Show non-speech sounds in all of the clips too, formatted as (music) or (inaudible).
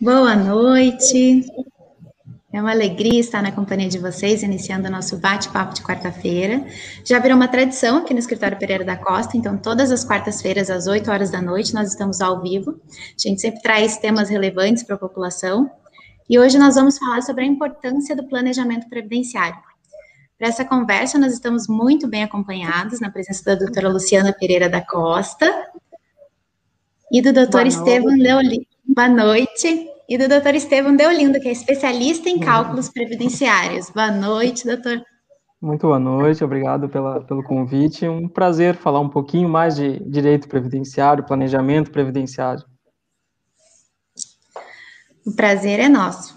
Boa noite. É uma alegria estar na companhia de vocês, iniciando o nosso bate-papo de quarta-feira. Já virou uma tradição aqui no Escritório Pereira da Costa, então todas as quartas-feiras, às 8 horas da noite, nós estamos ao vivo. A gente sempre traz temas relevantes para a população. E hoje nós vamos falar sobre a importância do planejamento previdenciário. Para essa conversa, nós estamos muito bem acompanhados, na presença da doutora Luciana Pereira da Costa e do doutor Estevam Leoli. Boa noite e do doutor Estevam Deolindo, que é especialista em cálculos previdenciários. Boa noite, doutor. Muito boa noite, obrigado pela, pelo convite. Um prazer falar um pouquinho mais de direito previdenciário, planejamento previdenciário. O prazer é nosso.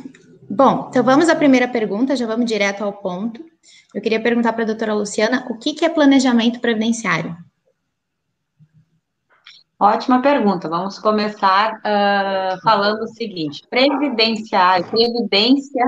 Bom, então vamos à primeira pergunta, já vamos direto ao ponto. Eu queria perguntar para a doutora Luciana o que, que é planejamento previdenciário? Ótima pergunta. Vamos começar uh, falando o seguinte: previdenciário, previdência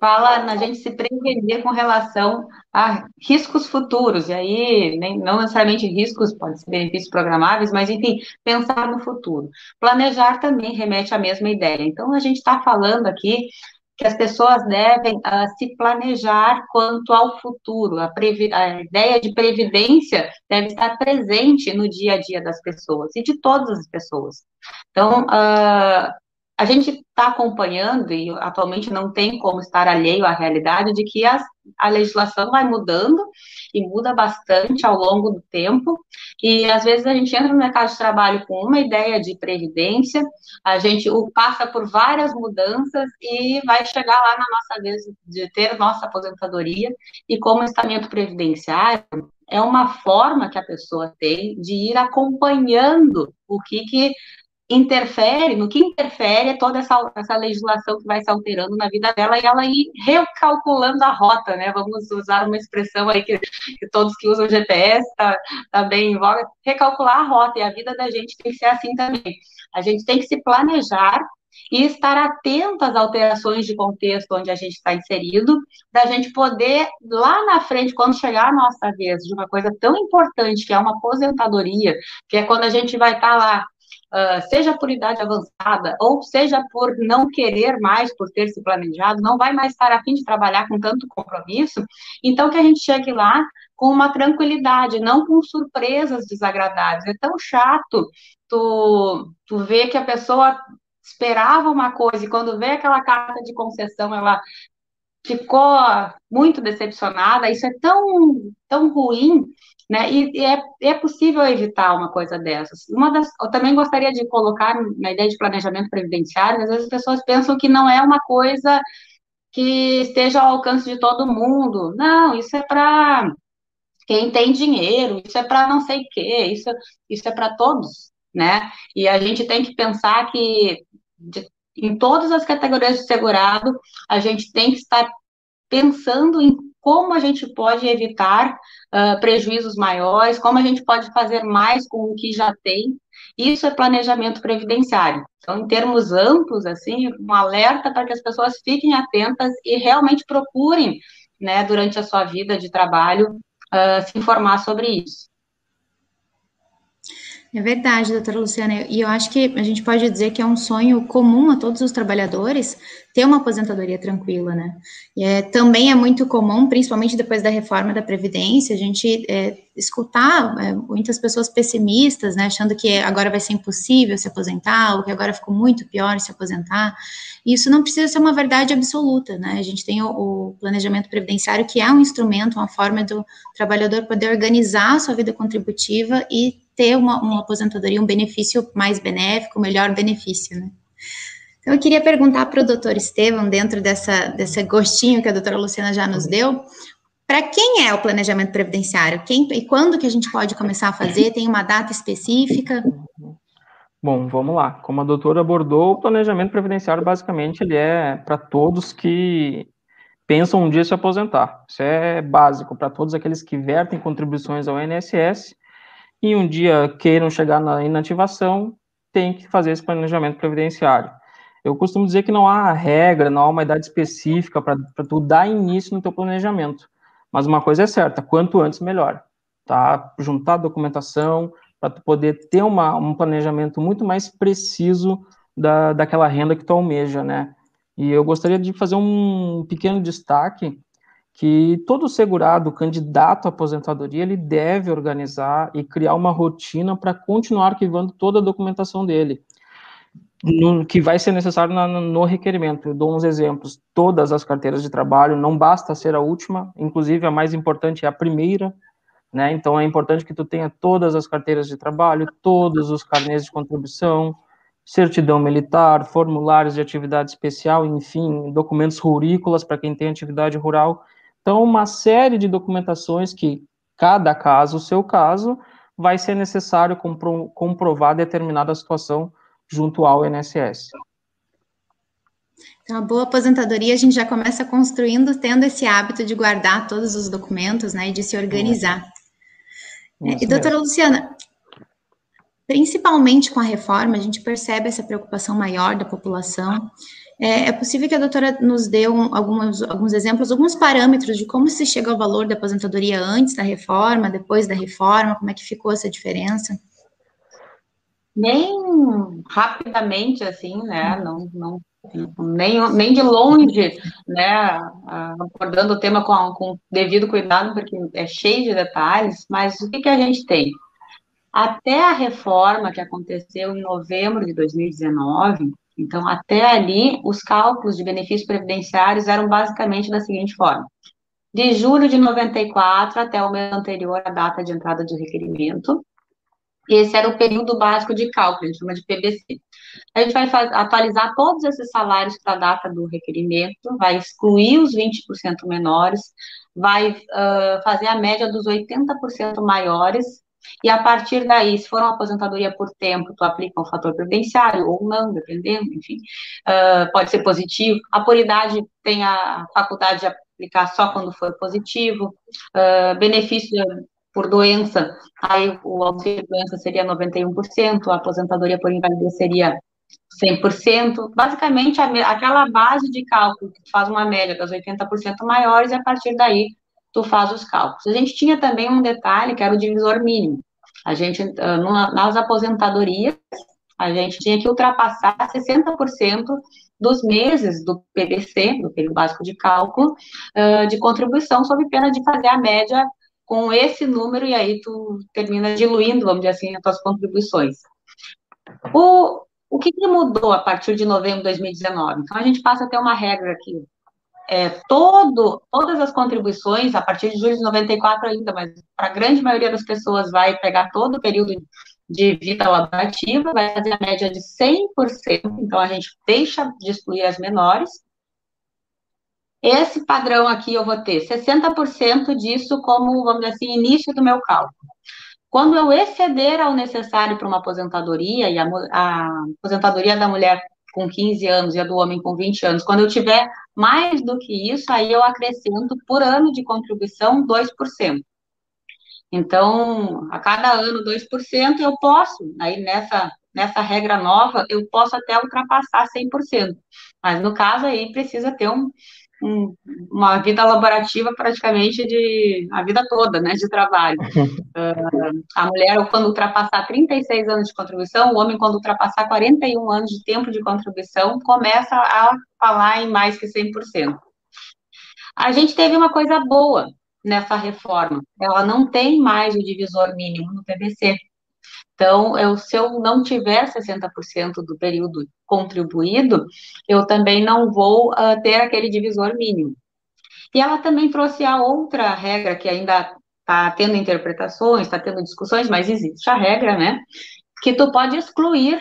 fala na gente se prevenir com relação a riscos futuros, e aí nem, não necessariamente riscos, pode ser benefícios programáveis, mas enfim, pensar no futuro. Planejar também remete à mesma ideia. Então, a gente está falando aqui que as pessoas devem uh, se planejar quanto ao futuro. A, a, ideia de previdência deve estar presente no dia a dia das pessoas e de todas as pessoas. Então, uh, a gente está acompanhando, e atualmente não tem como estar alheio à realidade, de que a, a legislação vai mudando e muda bastante ao longo do tempo, e às vezes a gente entra no mercado de trabalho com uma ideia de previdência, a gente passa por várias mudanças e vai chegar lá na nossa vez de ter nossa aposentadoria, e como estamento previdenciário, é uma forma que a pessoa tem de ir acompanhando o que, que interfere, no que interfere é toda essa, essa legislação que vai se alterando na vida dela e ela ir recalculando a rota, né? Vamos usar uma expressão aí que, que todos que usam GPS tá, tá bem em voga, recalcular a rota, e a vida da gente tem que ser assim também. A gente tem que se planejar e estar atento às alterações de contexto onde a gente está inserido, da gente poder, lá na frente, quando chegar a nossa vez, de uma coisa tão importante, que é uma aposentadoria, que é quando a gente vai estar tá lá uh, seja por idade avançada, ou seja por não querer mais, por ter se planejado, não vai mais estar a fim de trabalhar com tanto compromisso, então que a gente chegue lá com uma tranquilidade, não com surpresas desagradáveis. É tão chato tu, tu ver que a pessoa esperava uma coisa e quando vê aquela carta de concessão, ela ficou muito decepcionada. Isso é tão, tão ruim né? E, e é, é possível evitar uma coisa dessas. Uma das, eu também gostaria de colocar na ideia de planejamento previdenciário, às vezes as pessoas pensam que não é uma coisa que esteja ao alcance de todo mundo. Não, isso é para quem tem dinheiro, isso é para não sei o quê, isso, isso é para todos, né? E a gente tem que pensar que de, em todas as categorias de segurado, a gente tem que estar pensando em como a gente pode evitar uh, prejuízos maiores, como a gente pode fazer mais com o que já tem. Isso é planejamento previdenciário. Então, em termos amplos, assim, um alerta para que as pessoas fiquem atentas e realmente procurem, né, durante a sua vida de trabalho, uh, se informar sobre isso. É verdade, doutora Luciana, e eu acho que a gente pode dizer que é um sonho comum a todos os trabalhadores ter uma aposentadoria tranquila, né? E é, também é muito comum, principalmente depois da reforma da Previdência, a gente é, escutar é, muitas pessoas pessimistas, né, achando que agora vai ser impossível se aposentar, ou que agora ficou muito pior se aposentar. E isso não precisa ser uma verdade absoluta, né? A gente tem o, o planejamento previdenciário, que é um instrumento, uma forma do trabalhador poder organizar a sua vida contributiva e ter uma, uma aposentadoria, um benefício mais benéfico, melhor benefício, né? Então, eu queria perguntar para o doutor Estevam, dentro dessa, desse gostinho que a doutora Luciana já nos deu, para quem é o planejamento previdenciário? Quem, e quando que a gente pode começar a fazer? Tem uma data específica? Bom, vamos lá. Como a doutora abordou, o planejamento previdenciário, basicamente, ele é para todos que pensam um dia se aposentar. Isso é básico para todos aqueles que vertem contribuições ao INSS e um dia queiram chegar na inativação, tem que fazer esse planejamento previdenciário. Eu costumo dizer que não há regra, não há uma idade específica para tu dar início no teu planejamento. Mas uma coisa é certa, quanto antes melhor, tá? Juntar documentação para tu poder ter uma, um planejamento muito mais preciso da, daquela renda que tu almeja, né? E eu gostaria de fazer um pequeno destaque que todo segurado, candidato à aposentadoria, ele deve organizar e criar uma rotina para continuar arquivando toda a documentação dele, no, que vai ser necessário na, no requerimento. Eu dou uns exemplos. Todas as carteiras de trabalho, não basta ser a última, inclusive a mais importante é a primeira, né? Então é importante que tu tenha todas as carteiras de trabalho, todos os carnês de contribuição, certidão militar, formulários de atividade especial, enfim, documentos rurícolas para quem tem atividade rural, então, uma série de documentações que, cada caso, o seu caso, vai ser necessário compro comprovar determinada situação junto ao INSS. Então, a boa aposentadoria a gente já começa construindo, tendo esse hábito de guardar todos os documentos, né, e de se organizar. É, e, doutora Luciana, principalmente com a reforma, a gente percebe essa preocupação maior da população é, é, possível que a doutora nos dê um, alguns, alguns exemplos, alguns parâmetros de como se chega ao valor da aposentadoria antes da reforma, depois da reforma, como é que ficou essa diferença? Nem rapidamente, assim, né, não, não nem, nem de longe, né, abordando o tema com, com devido cuidado, porque é cheio de detalhes, mas o que, que a gente tem? Até a reforma que aconteceu em novembro de 2019, então, até ali, os cálculos de benefícios previdenciários eram basicamente da seguinte forma: de julho de 94 até o mês anterior à data de entrada de requerimento. Esse era o período básico de cálculo, a gente chama de PBC. A gente vai atualizar todos esses salários para a data do requerimento, vai excluir os 20% menores, vai uh, fazer a média dos 80% maiores e a partir daí, se for uma aposentadoria por tempo, tu aplica um fator previdenciário ou não, dependendo, enfim, uh, pode ser positivo. A por idade tem a faculdade de aplicar só quando for positivo. Uh, benefício por doença, aí o auxílio doença seria 91%, a aposentadoria por invalidez seria 100%. Basicamente, a, aquela base de cálculo que faz uma média das 80% maiores e a partir daí tu faz os cálculos. A gente tinha também um detalhe que era o divisor mínimo. A gente, ah, nas aposentadorias, a gente tinha que ultrapassar 60% dos meses do PBC, do período básico de cálculo, ah, de contribuição, sob pena de fazer a média com esse número, e aí tu termina diluindo, vamos dizer assim, as tuas contribuições. O, o que, que mudou a partir de novembro de 2019? Então, a gente passa a ter uma regra aqui, é, todo, todas as contribuições, a partir de julho de 94 ainda, mas para a grande maioria das pessoas vai pegar todo o período de vida laborativa, vai fazer a média de 100%, então a gente deixa de excluir as menores. Esse padrão aqui eu vou ter 60% disso como, vamos dizer assim, início do meu cálculo. Quando eu exceder ao necessário para uma aposentadoria, e a, a aposentadoria da mulher com 15 anos e a do homem com 20 anos. Quando eu tiver mais do que isso, aí eu acrescento por ano de contribuição 2%. Então, a cada ano 2%, eu posso, aí nessa, nessa regra nova, eu posso até ultrapassar 100%. Mas no caso aí precisa ter um, um, uma vida laborativa praticamente de a vida toda, né, de trabalho. Uh, (laughs) a mulher, quando ultrapassar 36 anos de contribuição, o homem, quando ultrapassar 41 anos de tempo de contribuição, começa a falar em mais que 100%. A gente teve uma coisa boa nessa reforma, ela não tem mais o divisor mínimo no PBC. Então, eu, se eu não tiver 60% do período contribuído, eu também não vou uh, ter aquele divisor mínimo. E ela também trouxe a outra regra que ainda está tendo interpretações, está tendo discussões, mas existe a regra, né? Que tu pode excluir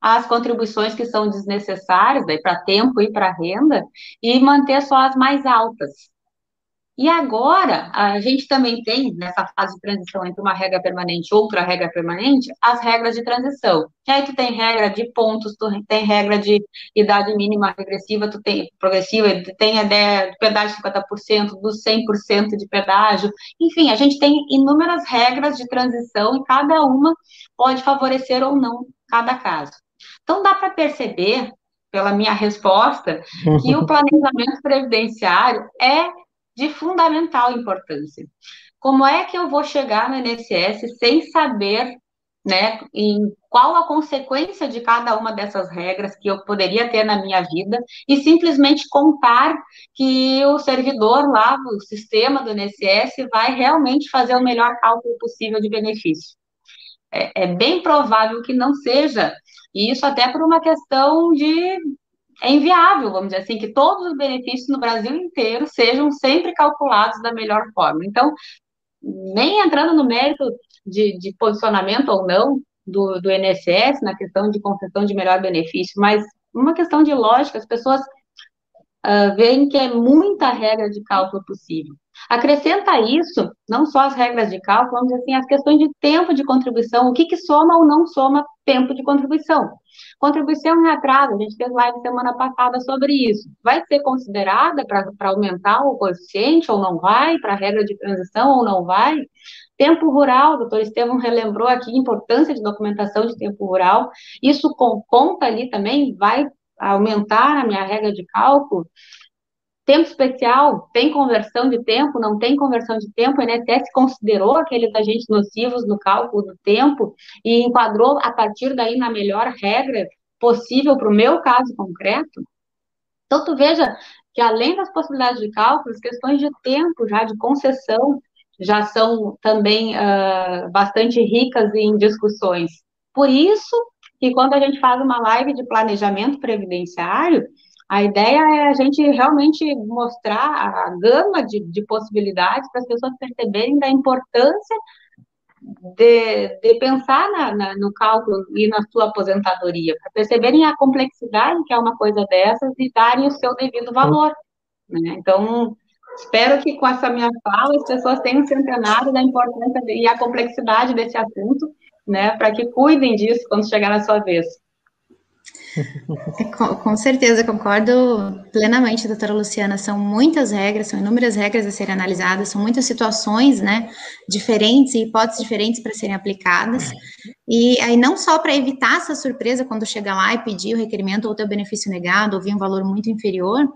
as contribuições que são desnecessárias, para tempo e para renda, e manter só as mais altas. E agora, a gente também tem, nessa fase de transição entre uma regra permanente e outra regra permanente, as regras de transição. E aí tu tem regra de pontos, tu tem regra de idade mínima regressiva, tu tem progressiva, tu tem a ideia de pedágio de 50%, do 100% de pedágio. Enfim, a gente tem inúmeras regras de transição e cada uma pode favorecer ou não cada caso. Então, dá para perceber, pela minha resposta, que o (laughs) planejamento previdenciário é de fundamental importância. Como é que eu vou chegar no INSS sem saber né, em qual a consequência de cada uma dessas regras que eu poderia ter na minha vida e simplesmente contar que o servidor lá, o sistema do INSS, vai realmente fazer o melhor cálculo possível de benefício. É, é bem provável que não seja, e isso até por uma questão de é inviável, vamos dizer assim, que todos os benefícios no Brasil inteiro sejam sempre calculados da melhor forma. Então, nem entrando no mérito de, de posicionamento ou não do, do INSS na questão de concessão de melhor benefício, mas uma questão de lógica, as pessoas uh, veem que é muita regra de cálculo possível. Acrescenta isso, não só as regras de cálculo, dizer assim, as questões de tempo de contribuição, o que, que soma ou não soma tempo de contribuição. Contribuição em atraso, a gente fez live semana passada sobre isso. Vai ser considerada para aumentar o coeficiente ou não vai? Para a regra de transição ou não vai? Tempo rural, o doutor Estevam relembrou aqui a importância de documentação de tempo rural. Isso conta ali também, vai aumentar a minha regra de cálculo. Tempo especial, tem conversão de tempo, não tem conversão de tempo, o INSS considerou aqueles agentes nocivos no cálculo do tempo e enquadrou a partir daí na melhor regra possível para o meu caso concreto. Então, tu veja que além das possibilidades de cálculo, as questões de tempo já, de concessão, já são também uh, bastante ricas em discussões. Por isso que quando a gente faz uma live de planejamento previdenciário, a ideia é a gente realmente mostrar a gama de, de possibilidades para as pessoas perceberem da importância de, de pensar na, na, no cálculo e na sua aposentadoria, para perceberem a complexidade que é uma coisa dessas e darem o seu devido valor. Né? Então, espero que com essa minha fala as pessoas tenham se antenado da importância e a complexidade desse assunto, né, para que cuidem disso quando chegar na sua vez. Com, com, certeza, concordo plenamente, doutora Luciana. São muitas regras, são inúmeras regras a serem analisadas, são muitas situações, né, diferentes e hipóteses diferentes para serem aplicadas. E aí, não só para evitar essa surpresa quando chega lá e pedir o requerimento ou ter o benefício negado, ou vir um valor muito inferior,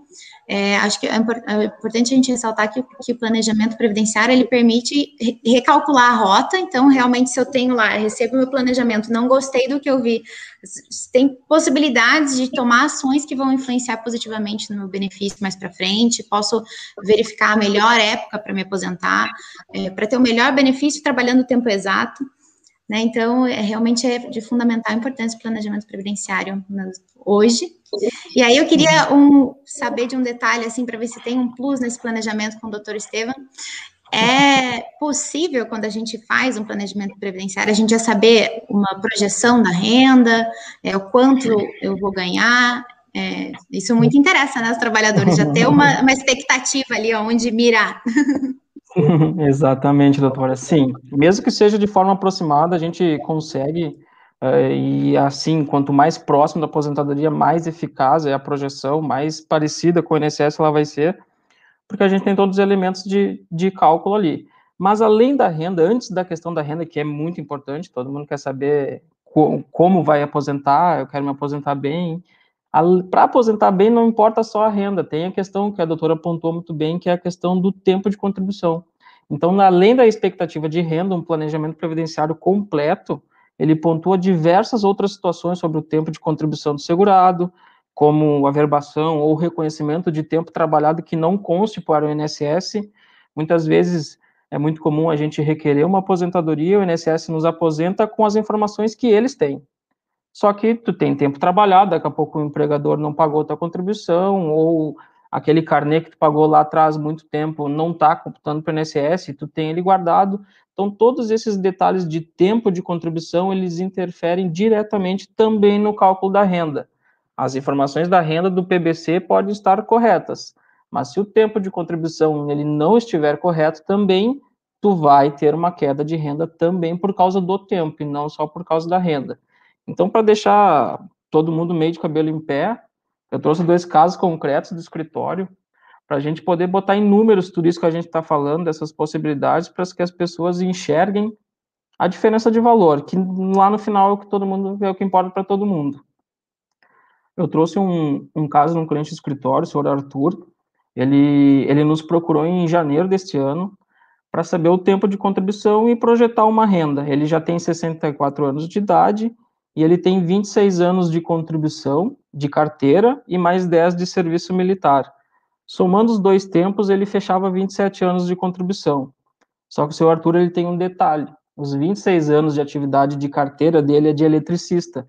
é, acho que é, é, importante a gente ressaltar que, que, o planejamento previdenciário ele permite recalcular a rota. Então, realmente, se eu tenho lá, recebo meu planejamento, não gostei do que eu vi, tem possibilidades de tomar ações que vão influenciar positivamente no meu benefício mais para frente. Posso verificar a melhor época para me aposentar, é, para ter o melhor benefício trabalhando o tempo exato. Né? Então, é, realmente é de fundamental importância o planejamento previdenciário hoje. E aí eu queria um, saber de um detalhe, assim, para ver se tem um plus nesse planejamento com o doutor Estevam. É possível, quando a gente faz um planejamento previdenciário, a gente já saber uma projeção da renda, é, o quanto eu vou ganhar. É, isso muito interessa, né, os trabalhadores, já ter uma, uma expectativa ali onde mirar. (laughs) (laughs) Exatamente, doutora. Sim, mesmo que seja de forma aproximada, a gente consegue, uh, e assim, quanto mais próximo da aposentadoria, mais eficaz é a projeção, mais parecida com o INSS ela vai ser, porque a gente tem todos os elementos de, de cálculo ali. Mas além da renda, antes da questão da renda, que é muito importante, todo mundo quer saber co como vai aposentar, eu quero me aposentar bem, para aposentar bem, não importa só a renda, tem a questão que a doutora apontou muito bem, que é a questão do tempo de contribuição. Então, além da expectativa de renda, um planejamento previdenciário completo, ele pontua diversas outras situações sobre o tempo de contribuição do segurado, como averbação ou reconhecimento de tempo trabalhado que não conste para o INSS. Muitas vezes é muito comum a gente requerer uma aposentadoria, o INSS nos aposenta com as informações que eles têm. Só que tu tem tempo trabalhado, daqui a pouco o empregador não pagou tua contribuição, ou aquele carnê que tu pagou lá atrás muito tempo não está computando para o INSS, tu tem ele guardado. Então, todos esses detalhes de tempo de contribuição, eles interferem diretamente também no cálculo da renda. As informações da renda do PBC podem estar corretas, mas se o tempo de contribuição ele não estiver correto também, tu vai ter uma queda de renda também por causa do tempo e não só por causa da renda. Então, para deixar todo mundo meio de cabelo em pé, eu trouxe dois casos concretos do escritório para a gente poder botar em números tudo isso que a gente está falando, dessas possibilidades, para que as pessoas enxerguem a diferença de valor, que lá no final é o que todo mundo é o que importa para todo mundo. Eu trouxe um, um caso de um cliente de escritório, o senhor Arthur, ele, ele nos procurou em janeiro deste ano para saber o tempo de contribuição e projetar uma renda. Ele já tem 64 anos de idade e ele tem 26 anos de contribuição de carteira e mais 10 de serviço militar. Somando os dois tempos, ele fechava 27 anos de contribuição. Só que o seu Arthur ele tem um detalhe: os 26 anos de atividade de carteira dele é de eletricista.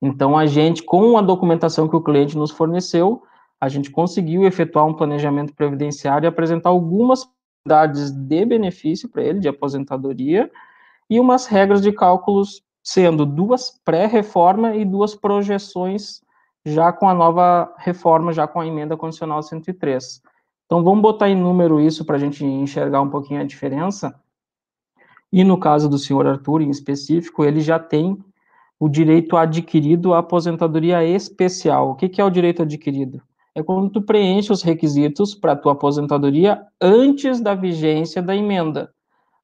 Então, a gente, com a documentação que o cliente nos forneceu, a gente conseguiu efetuar um planejamento previdenciário e apresentar algumas possibilidades de benefício para ele, de aposentadoria, e umas regras de cálculos, sendo duas pré-reforma e duas projeções já com a nova reforma, já com a emenda condicional 103. Então, vamos botar em número isso para a gente enxergar um pouquinho a diferença. E no caso do senhor Arthur, em específico, ele já tem o direito adquirido à aposentadoria especial. O que, que é o direito adquirido? é quando tu preenche os requisitos para a tua aposentadoria antes da vigência da emenda.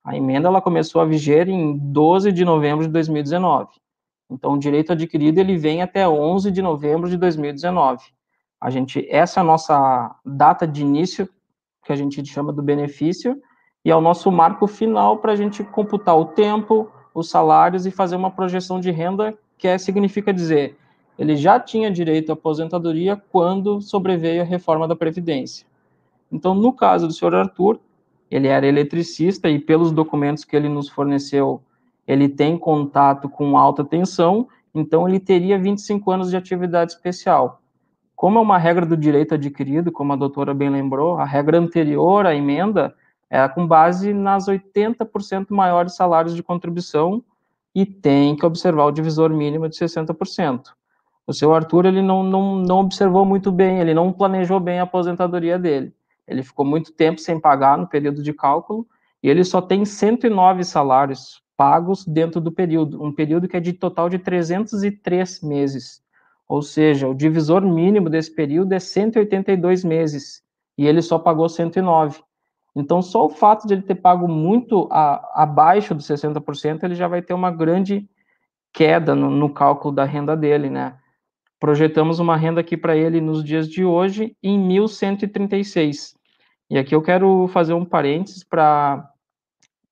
A emenda ela começou a viger em 12 de novembro de 2019. Então, o direito adquirido ele vem até 11 de novembro de 2019. A gente essa é a nossa data de início que a gente chama do benefício e é o nosso marco final para a gente computar o tempo, os salários e fazer uma projeção de renda que é, significa dizer ele já tinha direito à aposentadoria quando sobreveio a reforma da Previdência. Então, no caso do senhor Arthur, ele era eletricista e, pelos documentos que ele nos forneceu, ele tem contato com alta tensão, então ele teria 25 anos de atividade especial. Como é uma regra do direito adquirido, como a doutora bem lembrou, a regra anterior à emenda era com base nas 80% maiores salários de contribuição e tem que observar o divisor mínimo de 60% o seu Arthur ele não, não, não observou muito bem, ele não planejou bem a aposentadoria dele. Ele ficou muito tempo sem pagar no período de cálculo e ele só tem 109 salários pagos dentro do período, um período que é de total de 303 meses. Ou seja, o divisor mínimo desse período é 182 meses e ele só pagou 109. Então, só o fato de ele ter pago muito a, abaixo dos 60%, ele já vai ter uma grande queda no, no cálculo da renda dele, né? projetamos uma renda aqui para ele nos dias de hoje em 1.136. E aqui eu quero fazer um parênteses para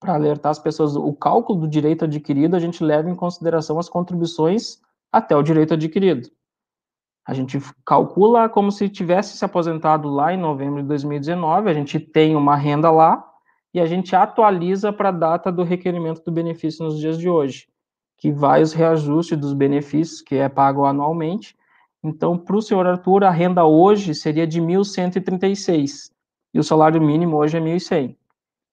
alertar as pessoas. O cálculo do direito adquirido, a gente leva em consideração as contribuições até o direito adquirido. A gente calcula como se tivesse se aposentado lá em novembro de 2019, a gente tem uma renda lá e a gente atualiza para a data do requerimento do benefício nos dias de hoje que vai os reajustes dos benefícios, que é pago anualmente. Então, para o senhor Arthur, a renda hoje seria de 1.136, e o salário mínimo hoje é 1.100.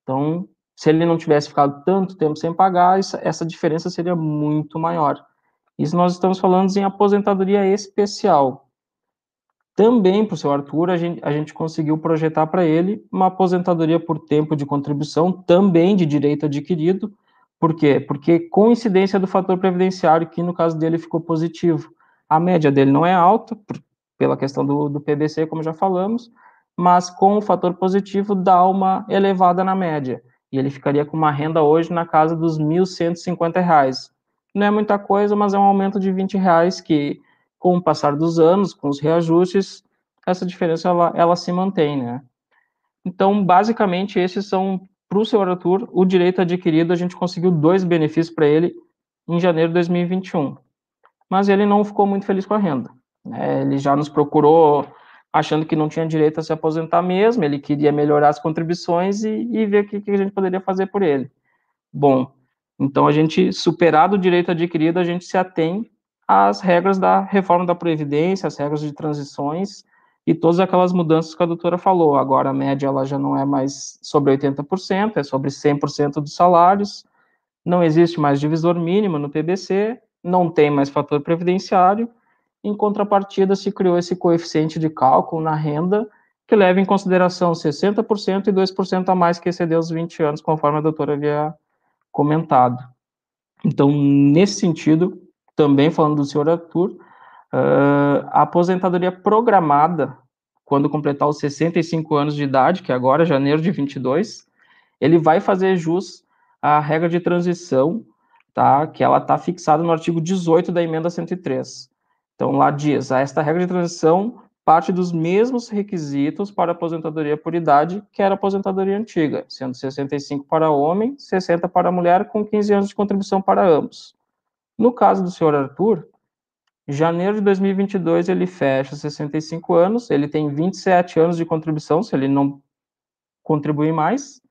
Então, se ele não tivesse ficado tanto tempo sem pagar, essa diferença seria muito maior. Isso nós estamos falando em aposentadoria especial. Também para o seu Arthur, a gente, a gente conseguiu projetar para ele uma aposentadoria por tempo de contribuição, também de direito adquirido, por quê? Porque coincidência do fator previdenciário, que no caso dele ficou positivo. A média dele não é alta, pela questão do, do PBC, como já falamos, mas com o fator positivo dá uma elevada na média. E ele ficaria com uma renda hoje na casa dos R$ 1.150. Não é muita coisa, mas é um aumento de R$ reais que, com o passar dos anos, com os reajustes, essa diferença ela, ela se mantém, né? Então, basicamente, esses são para o senhor Arthur, o direito adquirido, a gente conseguiu dois benefícios para ele em janeiro de 2021. Mas ele não ficou muito feliz com a renda. Né? Ele já nos procurou achando que não tinha direito a se aposentar mesmo, ele queria melhorar as contribuições e, e ver o que, que a gente poderia fazer por ele. Bom, então a gente, superado o direito adquirido, a gente se atém às regras da reforma da Previdência, as regras de transições, e todas aquelas mudanças que a doutora falou. Agora a média ela já não é mais sobre 80%, é sobre 100% dos salários, não existe mais divisor mínimo no PBC, não tem mais fator previdenciário, em contrapartida se criou esse coeficiente de cálculo na renda que leva em consideração 60% e 2% a mais que excedeu os 20 anos, conforme a doutora havia comentado. Então, nesse sentido, também falando do senhor Arthur, Uh, a aposentadoria programada, quando completar os 65 anos de idade, que é agora, janeiro de 22, ele vai fazer jus à regra de transição, tá? Que ela está fixada no artigo 18 da emenda 103. Então, lá diz, esta regra de transição parte dos mesmos requisitos para aposentadoria por idade que era a aposentadoria antiga, sendo 65 para homem, 60 para mulher, com 15 anos de contribuição para ambos. No caso do senhor Arthur, janeiro de 2022 ele fecha 65 anos, ele tem 27 anos de contribuição, se ele não contribuir mais,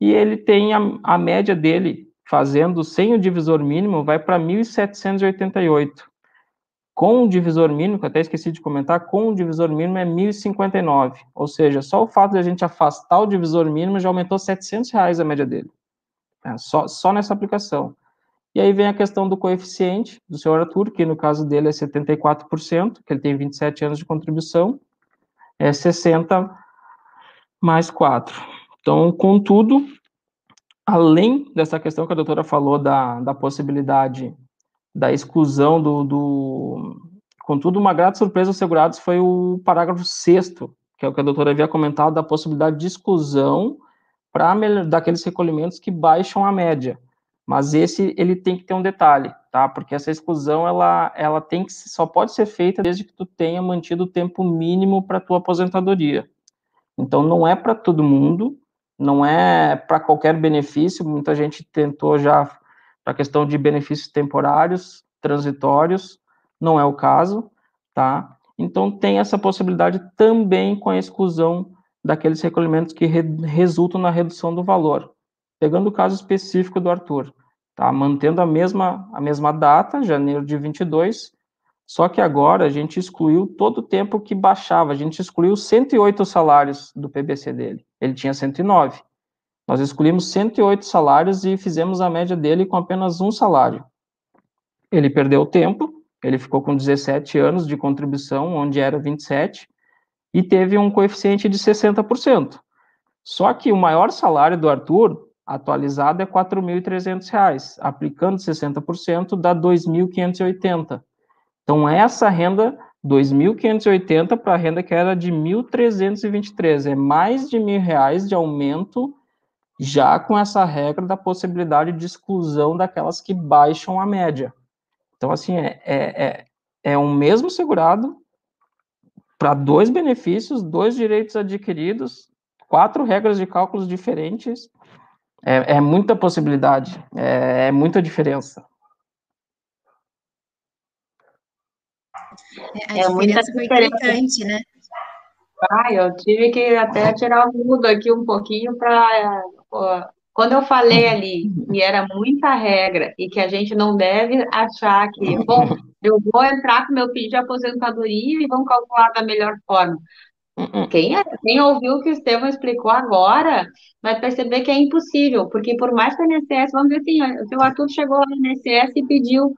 e ele tem a, a média dele, fazendo sem o divisor mínimo, vai para 1.788. Com o divisor mínimo, que eu até esqueci de comentar, com o divisor mínimo é 1.059. Ou seja, só o fato de a gente afastar o divisor mínimo já aumentou 700 reais a média dele. É, só, só nessa aplicação. E aí vem a questão do coeficiente do senhor Arthur, que no caso dele é 74%, que ele tem 27 anos de contribuição, é 60 mais 4. Então, contudo, além dessa questão que a doutora falou da, da possibilidade da exclusão do, do... Contudo, uma grata surpresa aos segurados foi o parágrafo 6 que é o que a doutora havia comentado, da possibilidade de exclusão para daqueles recolhimentos que baixam a média. Mas esse, ele tem que ter um detalhe, tá? Porque essa exclusão, ela, ela tem que, só pode ser feita desde que tu tenha mantido o tempo mínimo para tua aposentadoria. Então, não é para todo mundo, não é para qualquer benefício, muita gente tentou já a questão de benefícios temporários, transitórios, não é o caso, tá? Então tem essa possibilidade também com a exclusão daqueles recolhimentos que re resultam na redução do valor. Pegando o caso específico do Arthur, tá? Mantendo a mesma a mesma data, janeiro de 22, só que agora a gente excluiu todo o tempo que baixava, a gente excluiu 108 salários do PBC dele. Ele tinha 109. Nós escolhemos 108 salários e fizemos a média dele com apenas um salário. Ele perdeu tempo, ele ficou com 17 anos de contribuição, onde era 27, e teve um coeficiente de 60%. Só que o maior salário do Arthur, atualizado, é R$ 4.300, aplicando 60%, dá R$ 2.580. Então, essa renda, 2.580 para a renda que era de 1.323, é mais de mil reais de aumento já com essa regra da possibilidade de exclusão daquelas que baixam a média. Então, assim, é, é, é, é um mesmo segurado para dois benefícios, dois direitos adquiridos, quatro regras de cálculos diferentes, é, é muita possibilidade, é, é, muita diferença. É, a é diferença foi gritante, né? Ah, eu tive que até tirar o mudo aqui um pouquinho para quando eu falei ali que (laughs) era muita regra e que a gente não deve achar que, bom, eu vou entrar com meu pedido de aposentadoria e vamos calcular da melhor forma. Quem, é, quem ouviu o que o Estevam explicou agora vai perceber que é impossível, porque por mais que o INSS, vamos dizer assim, o seu Arthur chegou lá no INSS e pediu,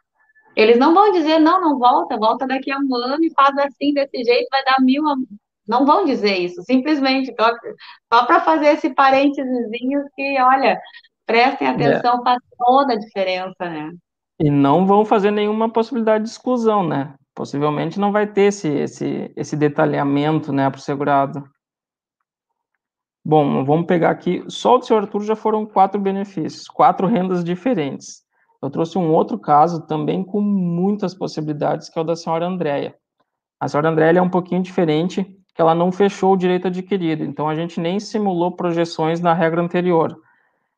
eles não vão dizer, não, não volta, volta daqui a um ano e faz assim, desse jeito, vai dar mil, não vão dizer isso, simplesmente só para fazer esse parênteses que, olha, prestem atenção, é. faz toda a diferença, né? E não vão fazer nenhuma possibilidade de exclusão, né? Possivelmente não vai ter esse, esse, esse detalhamento, né, para o segurado. Bom, vamos pegar aqui, só do senhor Arthur já foram quatro benefícios, quatro rendas diferentes. Eu trouxe um outro caso também com muitas possibilidades, que é o da senhora Andréia. A senhora Andréia é um pouquinho diferente, que ela não fechou o direito adquirido. Então, a gente nem simulou projeções na regra anterior.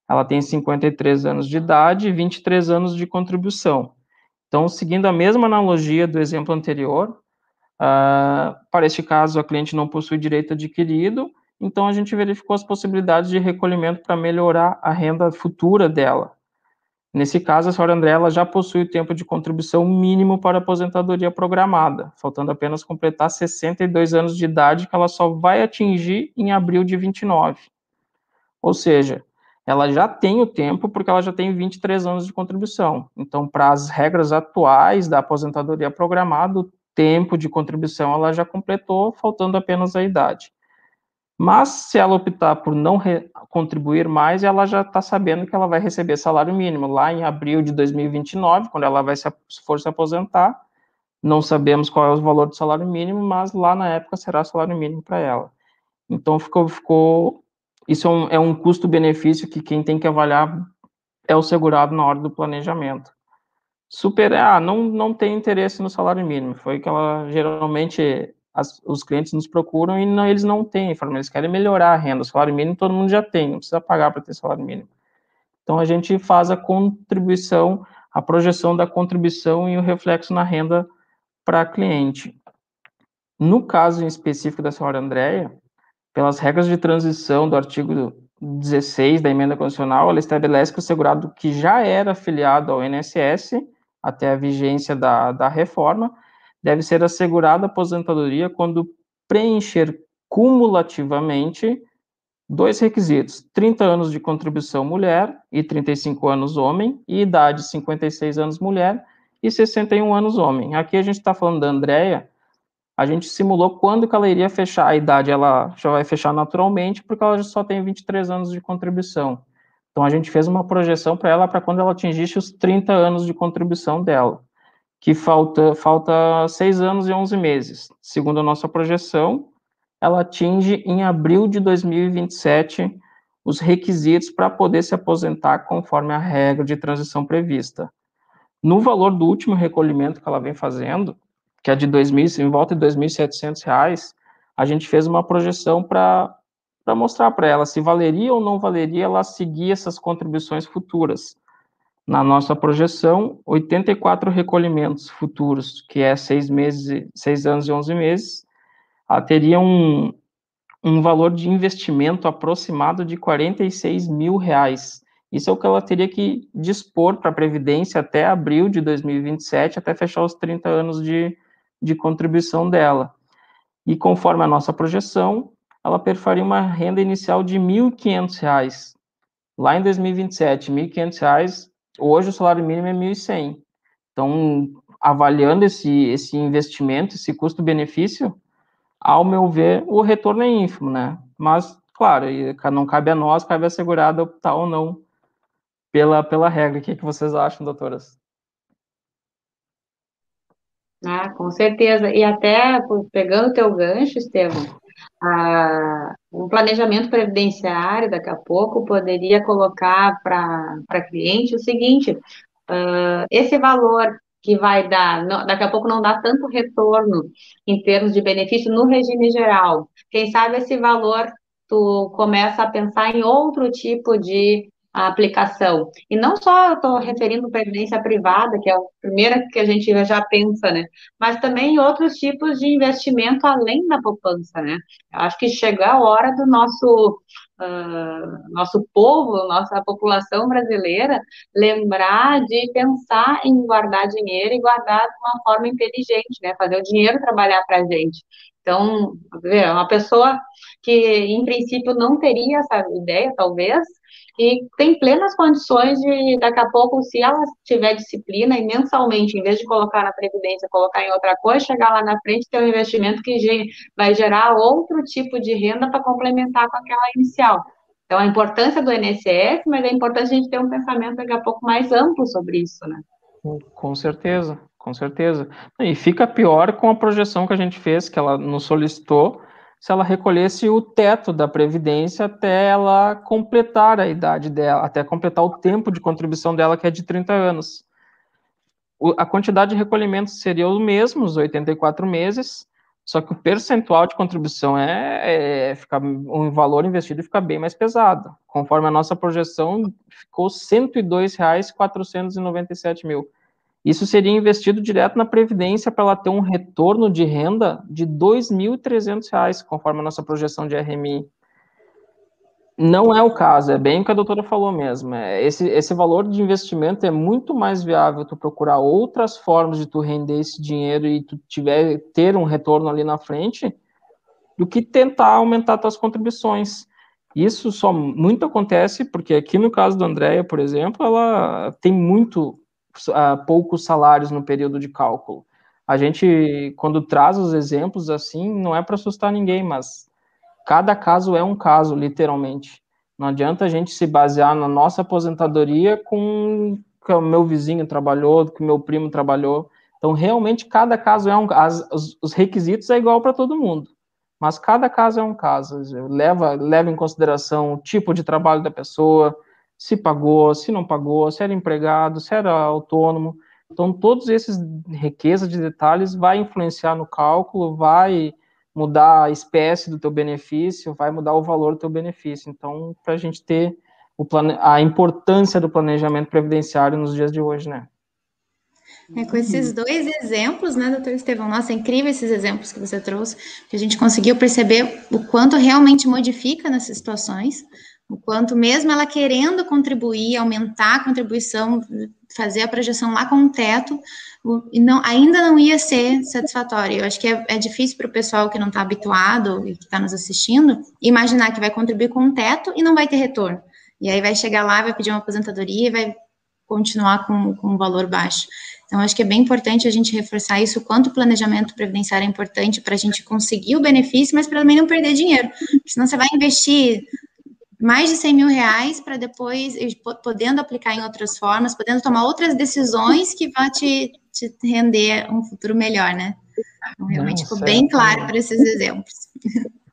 Ela tem 53 anos de idade e 23 anos de contribuição. Então, seguindo a mesma analogia do exemplo anterior, uh, para este caso, a cliente não possui direito adquirido, então a gente verificou as possibilidades de recolhimento para melhorar a renda futura dela. Nesse caso, a senhora André já possui o tempo de contribuição mínimo para aposentadoria programada, faltando apenas completar 62 anos de idade, que ela só vai atingir em abril de 29. Ou seja, ela já tem o tempo porque ela já tem 23 anos de contribuição. Então, para as regras atuais da aposentadoria programada, o tempo de contribuição ela já completou, faltando apenas a idade. Mas se ela optar por não contribuir mais, ela já está sabendo que ela vai receber salário mínimo lá em abril de 2029, quando ela vai se for se aposentar. Não sabemos qual é o valor do salário mínimo, mas lá na época será salário mínimo para ela. Então ficou, ficou isso é um, é um custo-benefício que quem tem que avaliar é o segurado na hora do planejamento. Super, ah, não, não tem interesse no salário mínimo, foi que ela geralmente as, os clientes nos procuram e não, eles não têm informação, eles querem melhorar a renda. O salário mínimo todo mundo já tem, não precisa pagar para ter salário mínimo. Então a gente faz a contribuição, a projeção da contribuição e o reflexo na renda para cliente. No caso em específico da senhora Andréia, pelas regras de transição do artigo 16 da emenda constitucional, ela estabelece que o segurado que já era afiliado ao INSS até a vigência da, da reforma deve ser assegurado a aposentadoria quando preencher cumulativamente dois requisitos: 30 anos de contribuição mulher e 35 anos homem, e idade 56 anos mulher e 61 anos homem. Aqui a gente está falando da Andrea, a gente simulou quando que ela iria fechar, a idade ela já vai fechar naturalmente, porque ela só tem 23 anos de contribuição. Então a gente fez uma projeção para ela para quando ela atingisse os 30 anos de contribuição dela, que falta falta 6 anos e 11 meses. Segundo a nossa projeção, ela atinge em abril de 2027 os requisitos para poder se aposentar conforme a regra de transição prevista. No valor do último recolhimento que ela vem fazendo, que é de 2.000, em volta de R$ 2.700, a gente fez uma projeção para mostrar para ela se valeria ou não valeria ela seguir essas contribuições futuras. Na nossa projeção, 84 recolhimentos futuros, que é seis meses, seis anos e 11 meses, ela teria um, um valor de investimento aproximado de 46 mil reais. Isso é o que ela teria que dispor para a Previdência até abril de 2027, até fechar os 30 anos de, de contribuição dela. E conforme a nossa projeção, ela perfaria uma renda inicial de R$ 1.500. Lá em 2027, R$ 1.500, hoje o salário mínimo é R$ 1.100. Então, avaliando esse, esse investimento, esse custo-benefício, ao meu ver, o retorno é ínfimo, né? Mas, claro, não cabe a nós, cabe a segurada optar ou não pela, pela regra. O que, que vocês acham, doutoras? Ah, com certeza. E até pegando o teu gancho, Estevam, a, um planejamento previdenciário, daqui a pouco, poderia colocar para cliente o seguinte: uh, esse valor que vai dar, daqui a pouco não dá tanto retorno em termos de benefício no regime geral. Quem sabe esse valor tu começa a pensar em outro tipo de aplicação. E não só estou referindo previdência privada, que é a primeira que a gente já pensa, né? Mas também outros tipos de investimento além da poupança, né? Eu acho que chegou a hora do nosso uh, nosso povo, nossa população brasileira, lembrar de pensar em guardar dinheiro e guardar de uma forma inteligente, né? Fazer o dinheiro trabalhar para a gente. Então, uma pessoa que, em princípio, não teria essa ideia, talvez, e tem plenas condições de, daqui a pouco, se ela tiver disciplina e mensalmente, em vez de colocar na Previdência, colocar em outra coisa, chegar lá na frente ter um investimento que vai gerar outro tipo de renda para complementar com aquela inicial. Então, a importância do INSS, mas é importante a gente ter um pensamento daqui a pouco mais amplo sobre isso, né? Com certeza, com certeza. E fica pior com a projeção que a gente fez, que ela nos solicitou, se ela recolhesse o teto da Previdência até ela completar a idade dela, até completar o tempo de contribuição dela, que é de 30 anos. O, a quantidade de recolhimentos seria o mesmo, os 84 meses, só que o percentual de contribuição é, é fica, um valor investido fica bem mais pesado. Conforme a nossa projeção, ficou R$ 102,497 mil. Isso seria investido direto na Previdência para ela ter um retorno de renda de R$ 2.300, conforme a nossa projeção de RMI. Não é o caso, é bem o que a doutora falou mesmo. É, esse, esse valor de investimento é muito mais viável tu procurar outras formas de tu render esse dinheiro e tu tiver ter um retorno ali na frente do que tentar aumentar tuas contribuições. Isso só muito acontece porque aqui no caso da Andrea, por exemplo, ela tem muito uh, poucos salários no período de cálculo. A gente, quando traz os exemplos assim, não é para assustar ninguém, mas cada caso é um caso, literalmente. Não adianta a gente se basear na nossa aposentadoria com que o meu vizinho trabalhou, que o meu primo trabalhou. Então, realmente, cada caso é um as, os requisitos é igual para todo mundo, mas cada caso é um caso. Leva, leva em consideração o tipo de trabalho da pessoa, se pagou, se não pagou, se era empregado, se era autônomo. Então, todos esses riqueza de detalhes vai influenciar no cálculo, vai mudar a espécie do teu benefício, vai mudar o valor do teu benefício. Então, para a gente ter plane... a importância do planejamento previdenciário nos dias de hoje, né? É, com esses dois exemplos, né, doutor Estevão? Nossa, é incrível esses exemplos que você trouxe, que a gente conseguiu perceber o quanto realmente modifica nessas situações, o quanto mesmo ela querendo contribuir, aumentar a contribuição, fazer a projeção lá com o teto, não, ainda não ia ser satisfatório. Eu acho que é, é difícil para o pessoal que não está habituado e que está nos assistindo imaginar que vai contribuir com o teto e não vai ter retorno. E aí vai chegar lá, vai pedir uma aposentadoria e vai continuar com, com um valor baixo. Então, acho que é bem importante a gente reforçar isso, o quanto o planejamento previdenciário é importante para a gente conseguir o benefício, mas para também não perder dinheiro. Senão você vai investir mais de 100 mil reais para depois, podendo aplicar em outras formas, podendo tomar outras decisões que vão te, te render um futuro melhor, né? Então, realmente ficou bem claro para esses exemplos. (laughs)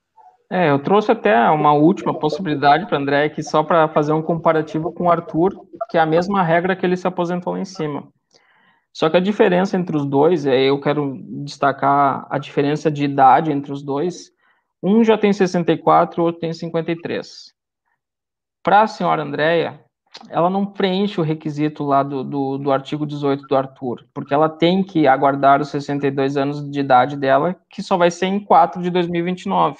É, eu trouxe até uma última possibilidade para André, que só para fazer um comparativo com o Arthur, que é a mesma regra que ele se aposentou lá em cima. Só que a diferença entre os dois, é, eu quero destacar a diferença de idade entre os dois. Um já tem 64, o outro tem 53. Para a senhora Andréia, ela não preenche o requisito lá do, do, do, artigo 18 do Arthur, porque ela tem que aguardar os 62 anos de idade dela, que só vai ser em 4 de 2029.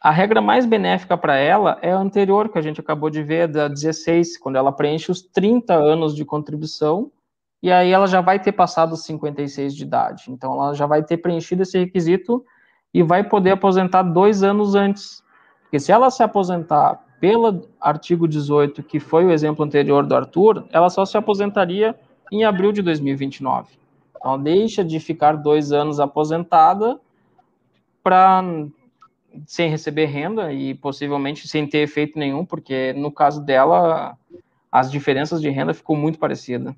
A regra mais benéfica para ela é a anterior, que a gente acabou de ver, da 16, quando ela preenche os 30 anos de contribuição e aí ela já vai ter passado os 56 de idade. Então ela já vai ter preenchido esse requisito e vai poder aposentar dois anos antes. Porque se ela se aposentar pelo artigo 18, que foi o exemplo anterior do Arthur, ela só se aposentaria em abril de 2029. Então deixa de ficar dois anos aposentada para sem receber renda e possivelmente sem ter efeito nenhum, porque no caso dela as diferenças de renda ficou muito parecida.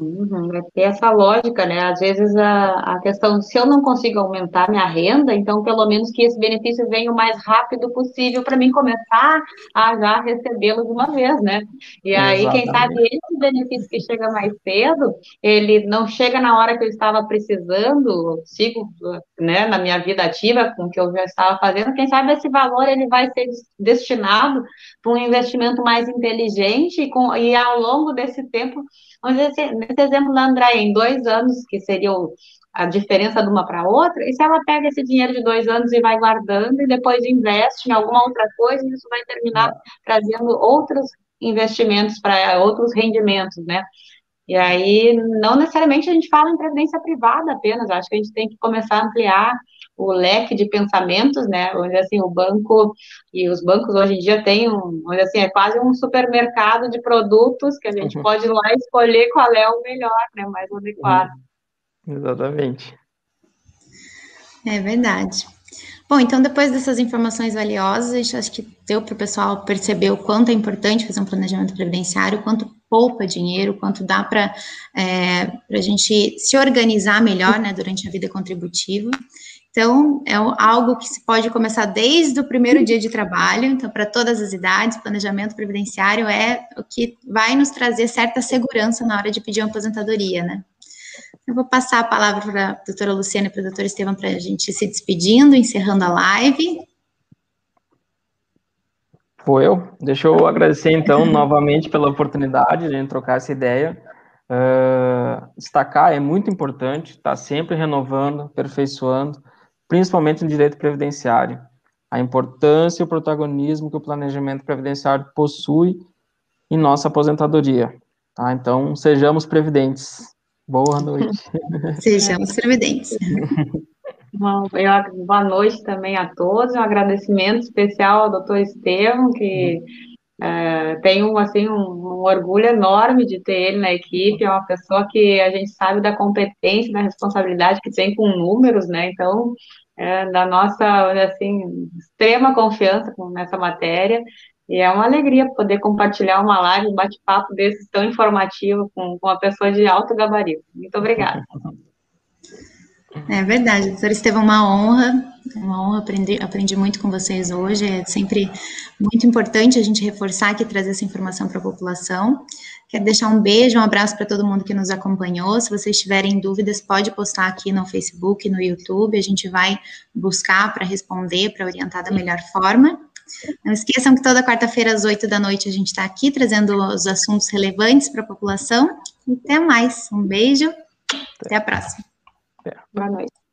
Uhum, é ter essa lógica, né? Às vezes a, a questão, se eu não consigo aumentar minha renda, então pelo menos que esse benefício venha o mais rápido possível para mim começar a já recebê-lo de uma vez, né? E aí, Exatamente. quem sabe esse benefício que chega mais cedo, ele não chega na hora que eu estava precisando, sigo né, na minha vida ativa com o que eu já estava fazendo, quem sabe esse valor ele vai ser destinado para um investimento mais inteligente e, com, e ao longo desse tempo nesse exemplo da Andréia, em dois anos, que seria a diferença de uma para outra, e se ela pega esse dinheiro de dois anos e vai guardando e depois investe em alguma outra coisa, isso vai terminar trazendo outros investimentos para outros rendimentos, né? E aí, não necessariamente a gente fala em previdência privada apenas, acho que a gente tem que começar a ampliar o leque de pensamentos, né? Onde assim o banco e os bancos hoje em dia têm um, onde assim é quase um supermercado de produtos que a gente uhum. pode ir lá escolher qual é o melhor, né? Mais adequado. Uhum. Exatamente. É verdade. Bom, então depois dessas informações valiosas, acho que deu para o pessoal perceber o quanto é importante fazer um planejamento previdenciário, quanto poupa dinheiro, quanto dá para é, a gente se organizar melhor né, durante a vida contributiva. Então, é algo que se pode começar desde o primeiro dia de trabalho, então, para todas as idades, planejamento previdenciário é o que vai nos trazer certa segurança na hora de pedir uma aposentadoria, né? Eu vou passar a palavra para a doutora Luciana e para o doutor Estevam para a gente se despedindo, encerrando a live. Foi eu. Deixa eu agradecer, então, (laughs) novamente pela oportunidade de trocar essa ideia. Uh, destacar é muito importante, estar tá sempre renovando, aperfeiçoando, principalmente no direito previdenciário. A importância e o protagonismo que o planejamento previdenciário possui em nossa aposentadoria. Tá? Então, sejamos previdentes. Boa noite. (laughs) Sejamos previdentes. Bom, eu, boa noite também a todos. Um agradecimento especial ao doutor Estevam, que é, tenho assim, um, um, orgulho enorme de ter ele na equipe. É uma pessoa que a gente sabe da competência, da responsabilidade que tem com números, né? Então, é, da nossa assim, extrema confiança nessa matéria. E é uma alegria poder compartilhar uma live, um bate-papo desses tão informativo com, com uma pessoa de alto gabarito. Muito obrigada. (laughs) É verdade, doutor Estevam, uma honra, uma honra, aprendi, aprendi muito com vocês hoje, é sempre muito importante a gente reforçar aqui, trazer essa informação para a população. Quero deixar um beijo, um abraço para todo mundo que nos acompanhou, se vocês tiverem dúvidas, pode postar aqui no Facebook, no YouTube, a gente vai buscar para responder, para orientar da melhor forma. Não esqueçam que toda quarta-feira às oito da noite a gente está aqui trazendo os assuntos relevantes para a população. E até mais. Um beijo. Até a próxima. Boa noite.